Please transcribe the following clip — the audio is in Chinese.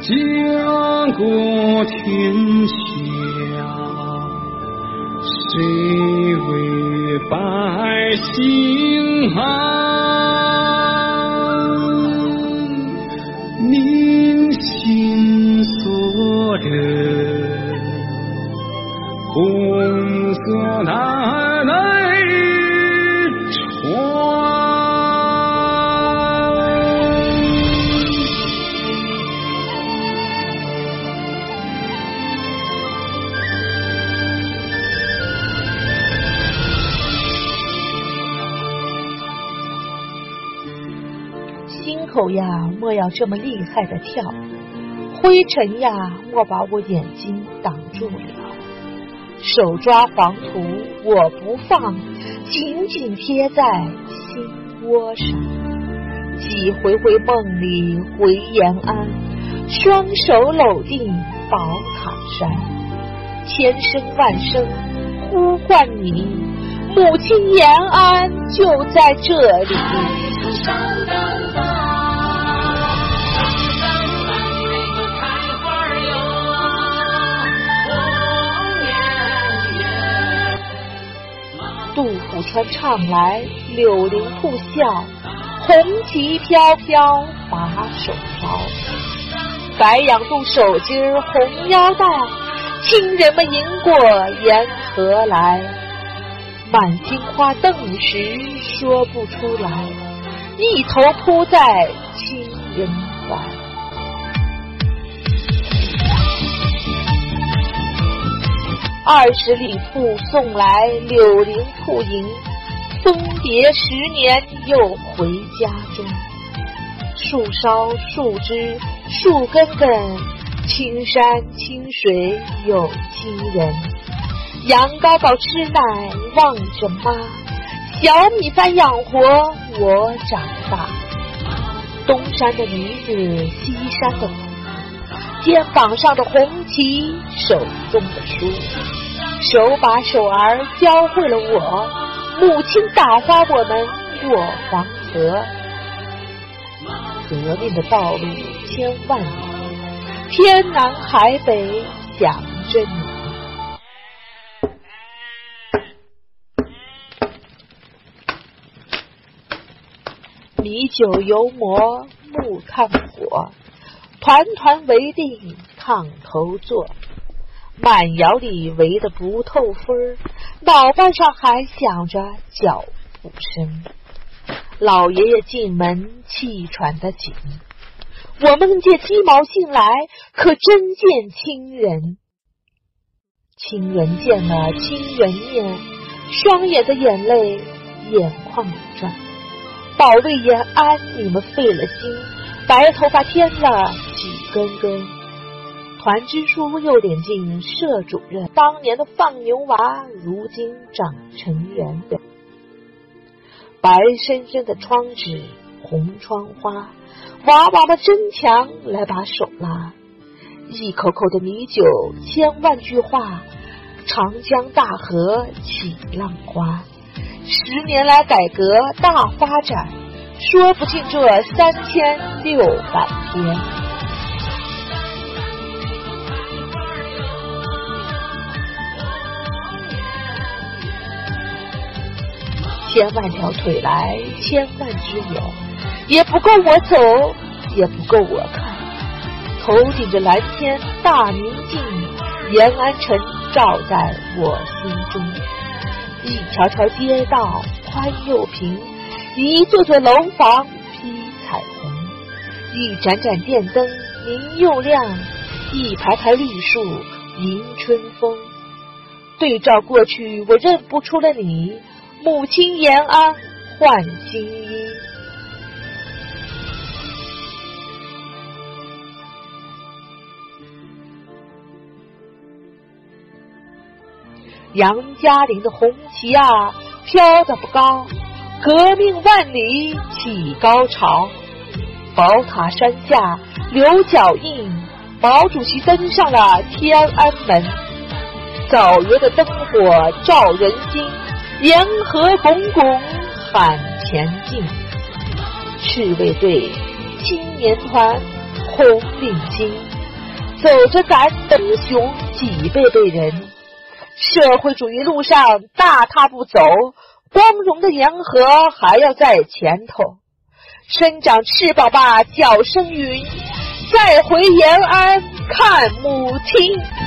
家国天下，谁为百姓安？口呀，莫要这么厉害的跳，灰尘呀，莫把我眼睛挡住了。手抓黄土我不放，紧紧贴在心窝上。几回回梦里回延安，双手搂定宝塔山，千声万声呼唤你，母亲延安就在这里。杜甫川唱来，柳林铺笑，红旗飘飘把手招。白杨渡手巾红腰带，亲人们迎过沿河来。满金花瞪时说不出来，一头扑在亲人二十里铺送来柳林铺迎，分别十年又回家中。树梢树枝树根根，青山清水有亲人。羊羔羔吃奶望着妈，小米饭养活我长大。东山的女子西山的，肩膀上的红旗，手中的书。手把手儿教会了我，母亲打发我们过黄河。革命的道路千万里，天南海北想着你。米酒油馍木炭火，团团围定炕头坐。满窑里围得不透风儿，脑袋上还响着脚步声。老爷爷进门气喘得紧，我们借鸡毛信来，可真见亲人。亲人见了亲人面，双眼的眼泪眼眶里转。保卫延安，你们费了心，白头发添了几根根。团支书又领进社主任，当年的放牛娃，如今长成人。白深深的窗纸，红窗花，娃娃们争强来把手拉。一口口的米酒，千万句话，长江大河起浪花。十年来改革大发展，说不尽这三千六百天。千万条腿来，千万只眼，也不够我走，也不够我看。头顶着蓝天大明镜，延安城照在我心中。一条条街道宽又平，一座座楼房披彩虹，一盏盏电灯明又亮，一排排绿树迎春风。对照过去，我认不出了你。母亲延安换新衣，杨家岭的红旗啊，飘得不高。革命万里起高潮，宝塔山下留脚印，毛主席登上了天安门。枣园的灯火照人心。沿河拱拱喊前进，赤卫队青年团红领巾，走着咱的雄几辈辈人。社会主义路上大踏步走，光荣的洋河还要在前头。伸长翅膀吧，脚生云，再回延安看母亲。